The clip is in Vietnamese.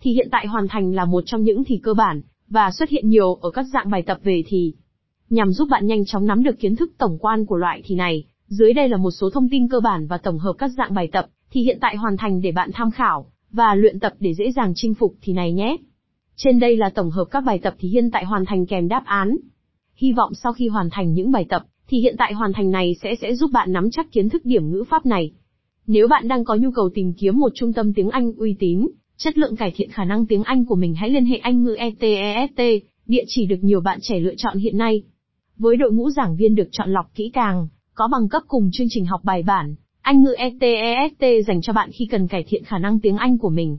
thì hiện tại hoàn thành là một trong những thì cơ bản, và xuất hiện nhiều ở các dạng bài tập về thì. Nhằm giúp bạn nhanh chóng nắm được kiến thức tổng quan của loại thì này, dưới đây là một số thông tin cơ bản và tổng hợp các dạng bài tập thì hiện tại hoàn thành để bạn tham khảo và luyện tập để dễ dàng chinh phục thì này nhé. Trên đây là tổng hợp các bài tập thì hiện tại hoàn thành kèm đáp án. Hy vọng sau khi hoàn thành những bài tập thì hiện tại hoàn thành này sẽ sẽ giúp bạn nắm chắc kiến thức điểm ngữ pháp này. Nếu bạn đang có nhu cầu tìm kiếm một trung tâm tiếng Anh uy tín, chất lượng cải thiện khả năng tiếng Anh của mình hãy liên hệ Anh ngữ ETEST, địa chỉ được nhiều bạn trẻ lựa chọn hiện nay. Với đội ngũ giảng viên được chọn lọc kỹ càng, có bằng cấp cùng chương trình học bài bản, Anh ngữ ETEST dành cho bạn khi cần cải thiện khả năng tiếng Anh của mình.